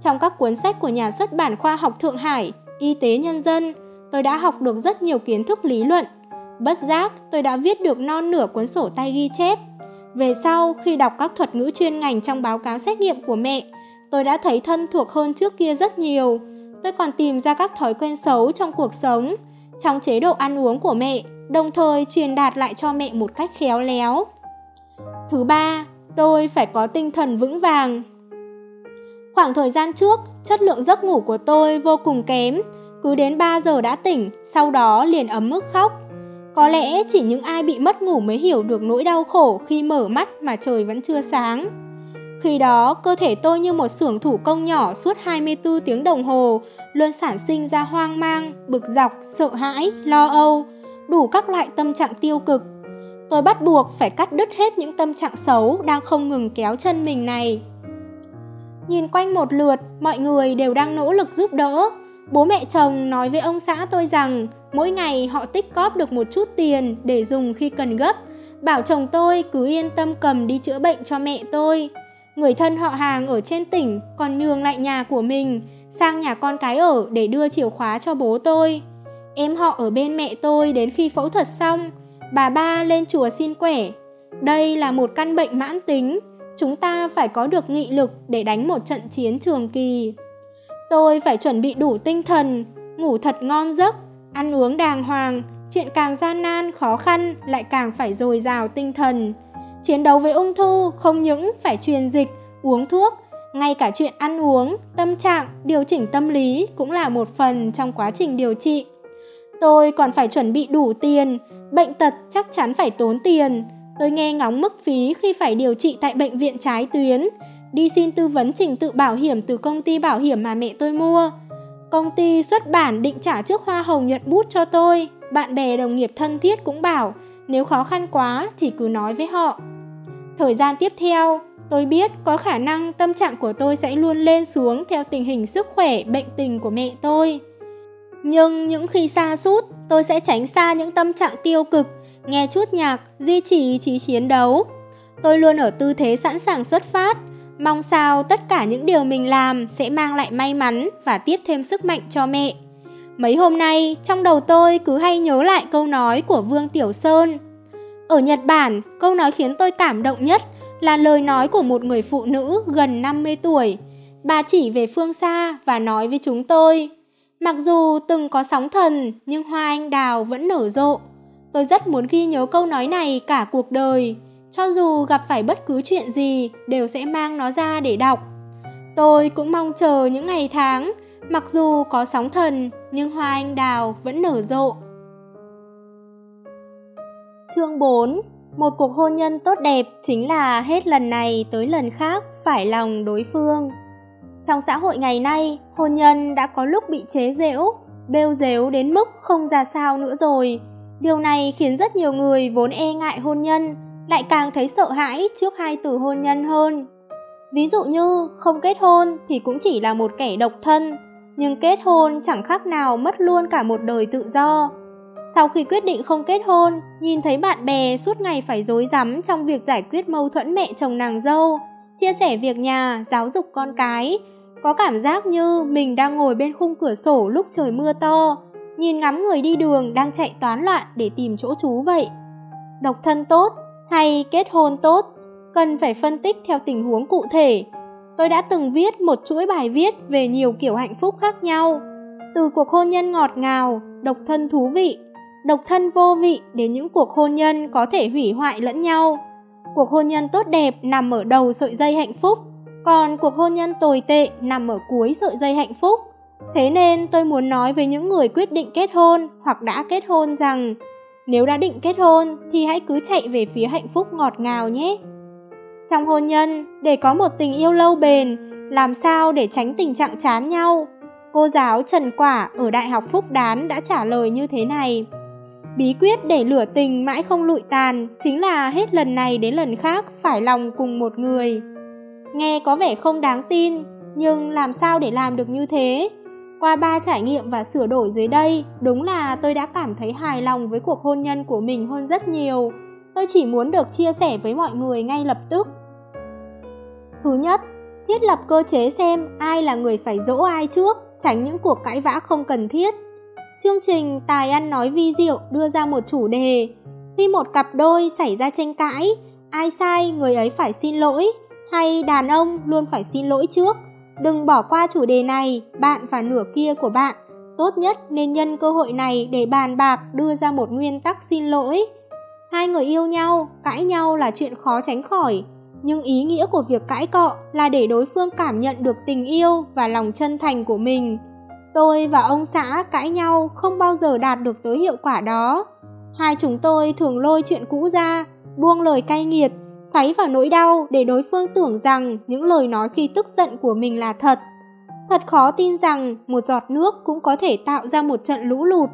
Trong các cuốn sách của nhà xuất bản khoa học Thượng Hải, Y tế Nhân dân, tôi đã học được rất nhiều kiến thức lý luận. Bất giác, tôi đã viết được non nửa cuốn sổ tay ghi chép. Về sau, khi đọc các thuật ngữ chuyên ngành trong báo cáo xét nghiệm của mẹ, tôi đã thấy thân thuộc hơn trước kia rất nhiều. Tôi còn tìm ra các thói quen xấu trong cuộc sống, trong chế độ ăn uống của mẹ, đồng thời truyền đạt lại cho mẹ một cách khéo léo. Thứ ba, tôi phải có tinh thần vững vàng. Khoảng thời gian trước, chất lượng giấc ngủ của tôi vô cùng kém, cứ đến 3 giờ đã tỉnh, sau đó liền ấm mức khóc. Có lẽ chỉ những ai bị mất ngủ mới hiểu được nỗi đau khổ khi mở mắt mà trời vẫn chưa sáng. Khi đó, cơ thể tôi như một xưởng thủ công nhỏ suốt 24 tiếng đồng hồ, luôn sản sinh ra hoang mang, bực dọc, sợ hãi, lo âu, đủ các loại tâm trạng tiêu cực. Tôi bắt buộc phải cắt đứt hết những tâm trạng xấu đang không ngừng kéo chân mình này. Nhìn quanh một lượt, mọi người đều đang nỗ lực giúp đỡ. Bố mẹ chồng nói với ông xã tôi rằng mỗi ngày họ tích cóp được một chút tiền để dùng khi cần gấp. Bảo chồng tôi cứ yên tâm cầm đi chữa bệnh cho mẹ tôi. Người thân họ hàng ở trên tỉnh còn nhường lại nhà của mình sang nhà con cái ở để đưa chìa khóa cho bố tôi. Em họ ở bên mẹ tôi đến khi phẫu thuật xong, bà ba lên chùa xin quẻ. Đây là một căn bệnh mãn tính, chúng ta phải có được nghị lực để đánh một trận chiến trường kỳ. Tôi phải chuẩn bị đủ tinh thần, ngủ thật ngon giấc, ăn uống đàng hoàng, chuyện càng gian nan, khó khăn lại càng phải dồi dào tinh thần. Chiến đấu với ung thư không những phải truyền dịch, uống thuốc, ngay cả chuyện ăn uống, tâm trạng, điều chỉnh tâm lý cũng là một phần trong quá trình điều trị. Tôi còn phải chuẩn bị đủ tiền, bệnh tật chắc chắn phải tốn tiền. Tôi nghe ngóng mức phí khi phải điều trị tại bệnh viện trái tuyến, đi xin tư vấn trình tự bảo hiểm từ công ty bảo hiểm mà mẹ tôi mua. Công ty xuất bản định trả trước hoa hồng nhuận bút cho tôi. Bạn bè đồng nghiệp thân thiết cũng bảo nếu khó khăn quá thì cứ nói với họ. Thời gian tiếp theo, tôi biết có khả năng tâm trạng của tôi sẽ luôn lên xuống theo tình hình sức khỏe, bệnh tình của mẹ tôi. Nhưng những khi xa sút tôi sẽ tránh xa những tâm trạng tiêu cực, nghe chút nhạc, duy trì ý chí chiến đấu. Tôi luôn ở tư thế sẵn sàng xuất phát, mong sao tất cả những điều mình làm sẽ mang lại may mắn và tiếp thêm sức mạnh cho mẹ. Mấy hôm nay, trong đầu tôi cứ hay nhớ lại câu nói của Vương Tiểu Sơn. Ở Nhật Bản, câu nói khiến tôi cảm động nhất là lời nói của một người phụ nữ gần 50 tuổi. Bà chỉ về phương xa và nói với chúng tôi, mặc dù từng có sóng thần nhưng hoa anh đào vẫn nở rộ. Tôi rất muốn ghi nhớ câu nói này cả cuộc đời, cho dù gặp phải bất cứ chuyện gì đều sẽ mang nó ra để đọc. Tôi cũng mong chờ những ngày tháng, mặc dù có sóng thần, nhưng hoa anh đào vẫn nở rộ. Chương 4 Một cuộc hôn nhân tốt đẹp chính là hết lần này tới lần khác phải lòng đối phương. Trong xã hội ngày nay, hôn nhân đã có lúc bị chế giễu, bêu dếu đến mức không ra sao nữa rồi. Điều này khiến rất nhiều người vốn e ngại hôn nhân lại càng thấy sợ hãi trước hai từ hôn nhân hơn. Ví dụ như không kết hôn thì cũng chỉ là một kẻ độc thân, nhưng kết hôn chẳng khác nào mất luôn cả một đời tự do. Sau khi quyết định không kết hôn, nhìn thấy bạn bè suốt ngày phải rối rắm trong việc giải quyết mâu thuẫn mẹ chồng nàng dâu, chia sẻ việc nhà, giáo dục con cái, có cảm giác như mình đang ngồi bên khung cửa sổ lúc trời mưa to, nhìn ngắm người đi đường đang chạy toán loạn để tìm chỗ trú vậy. Độc thân tốt hay kết hôn tốt, cần phải phân tích theo tình huống cụ thể. Tôi đã từng viết một chuỗi bài viết về nhiều kiểu hạnh phúc khác nhau, từ cuộc hôn nhân ngọt ngào, độc thân thú vị, độc thân vô vị đến những cuộc hôn nhân có thể hủy hoại lẫn nhau. Cuộc hôn nhân tốt đẹp nằm ở đầu sợi dây hạnh phúc, còn cuộc hôn nhân tồi tệ nằm ở cuối sợi dây hạnh phúc. Thế nên tôi muốn nói với những người quyết định kết hôn hoặc đã kết hôn rằng nếu đã định kết hôn thì hãy cứ chạy về phía hạnh phúc ngọt ngào nhé. Trong hôn nhân, để có một tình yêu lâu bền, làm sao để tránh tình trạng chán nhau? Cô giáo Trần Quả ở Đại học Phúc Đán đã trả lời như thế này. Bí quyết để lửa tình mãi không lụi tàn chính là hết lần này đến lần khác phải lòng cùng một người. Nghe có vẻ không đáng tin, nhưng làm sao để làm được như thế? Qua ba trải nghiệm và sửa đổi dưới đây, đúng là tôi đã cảm thấy hài lòng với cuộc hôn nhân của mình hơn rất nhiều. Tôi chỉ muốn được chia sẻ với mọi người ngay lập tức. Thứ nhất, thiết lập cơ chế xem ai là người phải dỗ ai trước, tránh những cuộc cãi vã không cần thiết. Chương trình Tài ăn nói vi diệu đưa ra một chủ đề. Khi một cặp đôi xảy ra tranh cãi, ai sai người ấy phải xin lỗi, hay đàn ông luôn phải xin lỗi trước. Đừng bỏ qua chủ đề này, bạn và nửa kia của bạn. Tốt nhất nên nhân cơ hội này để bàn bạc đưa ra một nguyên tắc xin lỗi. Hai người yêu nhau, cãi nhau là chuyện khó tránh khỏi, nhưng ý nghĩa của việc cãi cọ là để đối phương cảm nhận được tình yêu và lòng chân thành của mình. Tôi và ông xã cãi nhau không bao giờ đạt được tới hiệu quả đó. Hai chúng tôi thường lôi chuyện cũ ra, buông lời cay nghiệt, xoáy vào nỗi đau để đối phương tưởng rằng những lời nói khi tức giận của mình là thật. Thật khó tin rằng một giọt nước cũng có thể tạo ra một trận lũ lụt.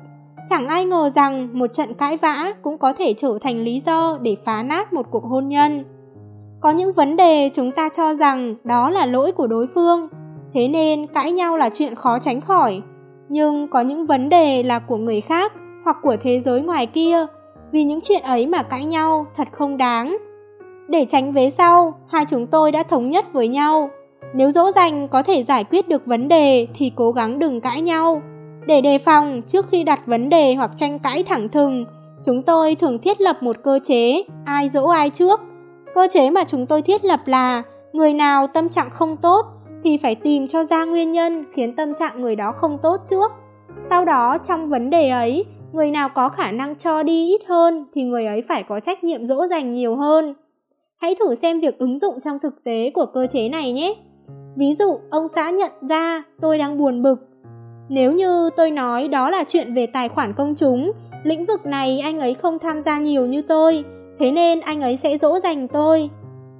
Chẳng ai ngờ rằng một trận cãi vã cũng có thể trở thành lý do để phá nát một cuộc hôn nhân. Có những vấn đề chúng ta cho rằng đó là lỗi của đối phương, thế nên cãi nhau là chuyện khó tránh khỏi. Nhưng có những vấn đề là của người khác hoặc của thế giới ngoài kia, vì những chuyện ấy mà cãi nhau thật không đáng. Để tránh vế sau, hai chúng tôi đã thống nhất với nhau. Nếu dỗ dành có thể giải quyết được vấn đề thì cố gắng đừng cãi nhau. Để đề phòng trước khi đặt vấn đề hoặc tranh cãi thẳng thừng, chúng tôi thường thiết lập một cơ chế ai dỗ ai trước. Cơ chế mà chúng tôi thiết lập là người nào tâm trạng không tốt thì phải tìm cho ra nguyên nhân khiến tâm trạng người đó không tốt trước. Sau đó trong vấn đề ấy, người nào có khả năng cho đi ít hơn thì người ấy phải có trách nhiệm dỗ dành nhiều hơn. Hãy thử xem việc ứng dụng trong thực tế của cơ chế này nhé. Ví dụ, ông xã nhận ra tôi đang buồn bực. Nếu như tôi nói đó là chuyện về tài khoản công chúng, lĩnh vực này anh ấy không tham gia nhiều như tôi, thế nên anh ấy sẽ dỗ dành tôi.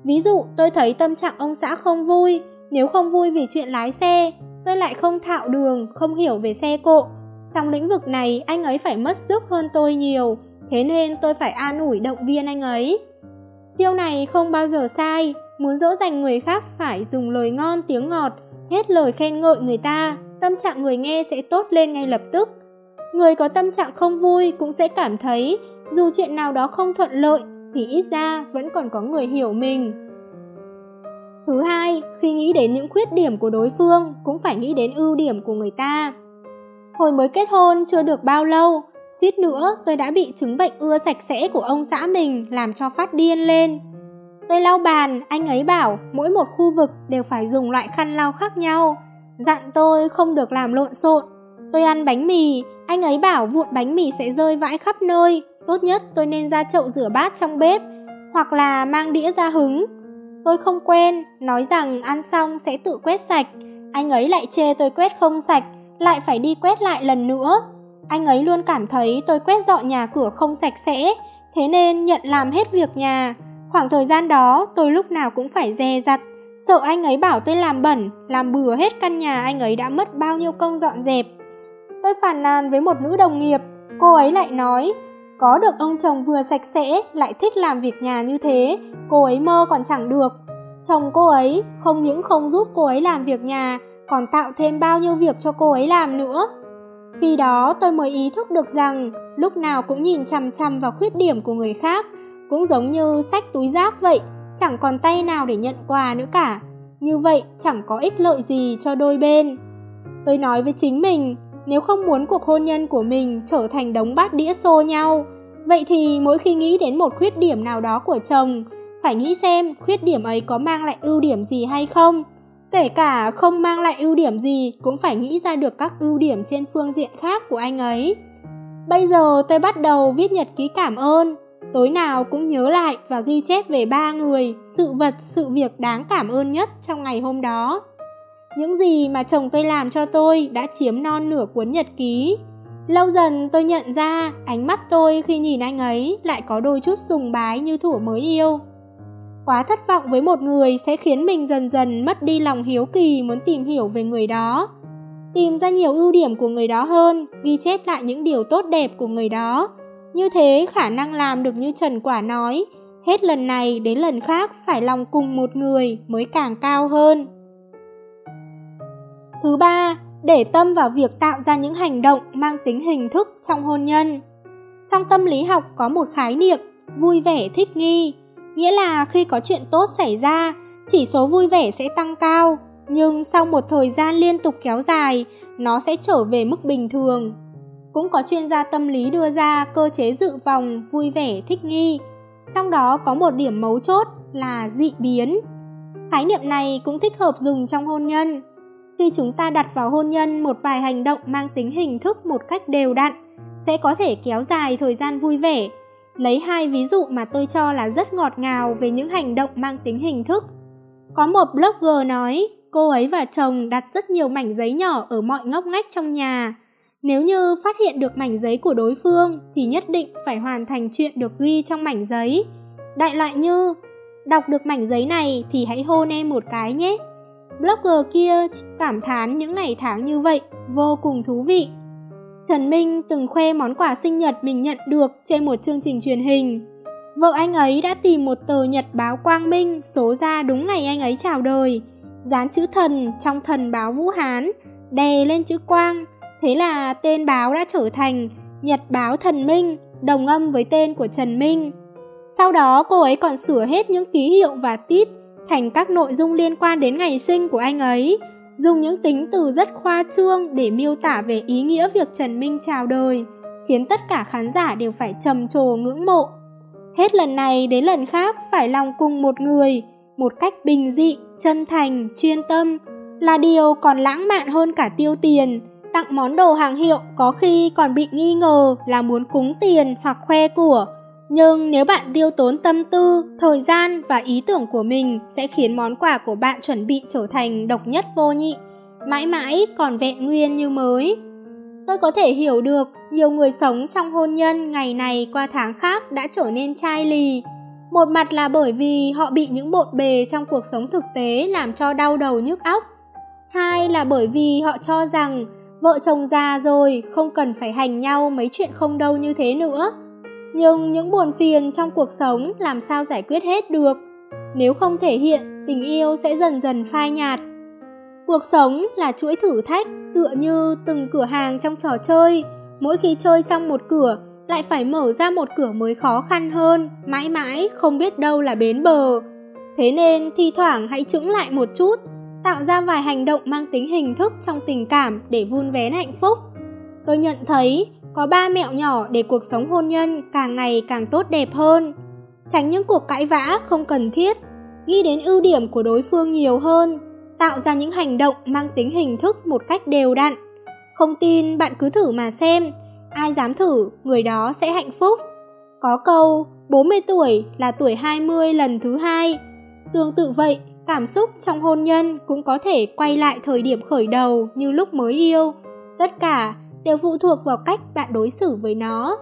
Ví dụ, tôi thấy tâm trạng ông xã không vui, nếu không vui vì chuyện lái xe, tôi lại không thạo đường, không hiểu về xe cộ. Trong lĩnh vực này, anh ấy phải mất sức hơn tôi nhiều, thế nên tôi phải an ủi động viên anh ấy. Chiêu này không bao giờ sai, muốn dỗ dành người khác phải dùng lời ngon tiếng ngọt, hết lời khen ngợi người ta, tâm trạng người nghe sẽ tốt lên ngay lập tức. Người có tâm trạng không vui cũng sẽ cảm thấy dù chuyện nào đó không thuận lợi thì ít ra vẫn còn có người hiểu mình. Thứ hai, khi nghĩ đến những khuyết điểm của đối phương cũng phải nghĩ đến ưu điểm của người ta. Hồi mới kết hôn chưa được bao lâu, Suýt nữa tôi đã bị chứng bệnh ưa sạch sẽ của ông xã mình làm cho phát điên lên. Tôi lau bàn, anh ấy bảo mỗi một khu vực đều phải dùng loại khăn lau khác nhau. Dặn tôi không được làm lộn xộn. Tôi ăn bánh mì, anh ấy bảo vụn bánh mì sẽ rơi vãi khắp nơi. Tốt nhất tôi nên ra chậu rửa bát trong bếp, hoặc là mang đĩa ra hứng. tôi không quen, nói rằng ăn xong sẽ tự quét sạch. Anh ấy lại chê tôi quét không sạch, lại phải đi quét lại lần nữa. Anh ấy luôn cảm thấy tôi quét dọn nhà cửa không sạch sẽ, thế nên nhận làm hết việc nhà. Khoảng thời gian đó tôi lúc nào cũng phải dè dặt, sợ anh ấy bảo tôi làm bẩn, làm bừa hết căn nhà anh ấy đã mất bao nhiêu công dọn dẹp. Tôi phàn nàn với một nữ đồng nghiệp, cô ấy lại nói, có được ông chồng vừa sạch sẽ lại thích làm việc nhà như thế, cô ấy mơ còn chẳng được. Chồng cô ấy không những không giúp cô ấy làm việc nhà, còn tạo thêm bao nhiêu việc cho cô ấy làm nữa. Khi đó tôi mới ý thức được rằng lúc nào cũng nhìn chằm chằm vào khuyết điểm của người khác, cũng giống như sách túi rác vậy, chẳng còn tay nào để nhận quà nữa cả. Như vậy chẳng có ích lợi gì cho đôi bên. Tôi nói với chính mình, nếu không muốn cuộc hôn nhân của mình trở thành đống bát đĩa xô nhau, vậy thì mỗi khi nghĩ đến một khuyết điểm nào đó của chồng, phải nghĩ xem khuyết điểm ấy có mang lại ưu điểm gì hay không. Kể cả không mang lại ưu điểm gì cũng phải nghĩ ra được các ưu điểm trên phương diện khác của anh ấy. Bây giờ tôi bắt đầu viết nhật ký cảm ơn, tối nào cũng nhớ lại và ghi chép về ba người, sự vật, sự việc đáng cảm ơn nhất trong ngày hôm đó. Những gì mà chồng tôi làm cho tôi đã chiếm non nửa cuốn nhật ký. Lâu dần tôi nhận ra ánh mắt tôi khi nhìn anh ấy lại có đôi chút sùng bái như thủ mới yêu. Quá thất vọng với một người sẽ khiến mình dần dần mất đi lòng hiếu kỳ muốn tìm hiểu về người đó. Tìm ra nhiều ưu điểm của người đó hơn, ghi chép lại những điều tốt đẹp của người đó. Như thế khả năng làm được như Trần Quả nói, hết lần này đến lần khác phải lòng cùng một người mới càng cao hơn. Thứ ba, để tâm vào việc tạo ra những hành động mang tính hình thức trong hôn nhân. Trong tâm lý học có một khái niệm vui vẻ thích nghi, nghĩa là khi có chuyện tốt xảy ra, chỉ số vui vẻ sẽ tăng cao, nhưng sau một thời gian liên tục kéo dài, nó sẽ trở về mức bình thường. Cũng có chuyên gia tâm lý đưa ra cơ chế dự phòng vui vẻ thích nghi, trong đó có một điểm mấu chốt là dị biến. Khái niệm này cũng thích hợp dùng trong hôn nhân. Khi chúng ta đặt vào hôn nhân một vài hành động mang tính hình thức một cách đều đặn, sẽ có thể kéo dài thời gian vui vẻ. Lấy hai ví dụ mà tôi cho là rất ngọt ngào về những hành động mang tính hình thức. Có một blogger nói, cô ấy và chồng đặt rất nhiều mảnh giấy nhỏ ở mọi ngóc ngách trong nhà. Nếu như phát hiện được mảnh giấy của đối phương thì nhất định phải hoàn thành chuyện được ghi trong mảnh giấy. Đại loại như, đọc được mảnh giấy này thì hãy hôn em một cái nhé. Blogger kia cảm thán những ngày tháng như vậy vô cùng thú vị. Trần Minh từng khoe món quà sinh nhật mình nhận được trên một chương trình truyền hình. Vợ anh ấy đã tìm một tờ nhật báo Quang Minh số ra đúng ngày anh ấy chào đời, dán chữ thần trong thần báo Vũ Hán, đè lên chữ Quang. Thế là tên báo đã trở thành Nhật báo Thần Minh, đồng âm với tên của Trần Minh. Sau đó cô ấy còn sửa hết những ký hiệu và tít thành các nội dung liên quan đến ngày sinh của anh ấy, dùng những tính từ rất khoa trương để miêu tả về ý nghĩa việc Trần Minh chào đời, khiến tất cả khán giả đều phải trầm trồ ngưỡng mộ. Hết lần này đến lần khác phải lòng cùng một người, một cách bình dị, chân thành, chuyên tâm, là điều còn lãng mạn hơn cả tiêu tiền. Tặng món đồ hàng hiệu có khi còn bị nghi ngờ là muốn cúng tiền hoặc khoe của, nhưng nếu bạn tiêu tốn tâm tư, thời gian và ý tưởng của mình sẽ khiến món quà của bạn chuẩn bị trở thành độc nhất vô nhị, mãi mãi còn vẹn nguyên như mới. Tôi có thể hiểu được nhiều người sống trong hôn nhân ngày này qua tháng khác đã trở nên chai lì. Một mặt là bởi vì họ bị những bộn bề trong cuộc sống thực tế làm cho đau đầu nhức óc. Hai là bởi vì họ cho rằng vợ chồng già rồi không cần phải hành nhau mấy chuyện không đâu như thế nữa nhưng những buồn phiền trong cuộc sống làm sao giải quyết hết được? Nếu không thể hiện, tình yêu sẽ dần dần phai nhạt. Cuộc sống là chuỗi thử thách, tựa như từng cửa hàng trong trò chơi. Mỗi khi chơi xong một cửa, lại phải mở ra một cửa mới khó khăn hơn, mãi mãi không biết đâu là bến bờ. Thế nên thi thoảng hãy chững lại một chút, tạo ra vài hành động mang tính hình thức trong tình cảm để vun vén hạnh phúc. Tôi nhận thấy có ba mẹo nhỏ để cuộc sống hôn nhân càng ngày càng tốt đẹp hơn. Tránh những cuộc cãi vã không cần thiết, nghĩ đến ưu điểm của đối phương nhiều hơn, tạo ra những hành động mang tính hình thức một cách đều đặn. Không tin bạn cứ thử mà xem, ai dám thử người đó sẽ hạnh phúc. Có câu 40 tuổi là tuổi 20 lần thứ hai. Tương tự vậy, cảm xúc trong hôn nhân cũng có thể quay lại thời điểm khởi đầu như lúc mới yêu. Tất cả đều phụ thuộc vào cách bạn đối xử với nó.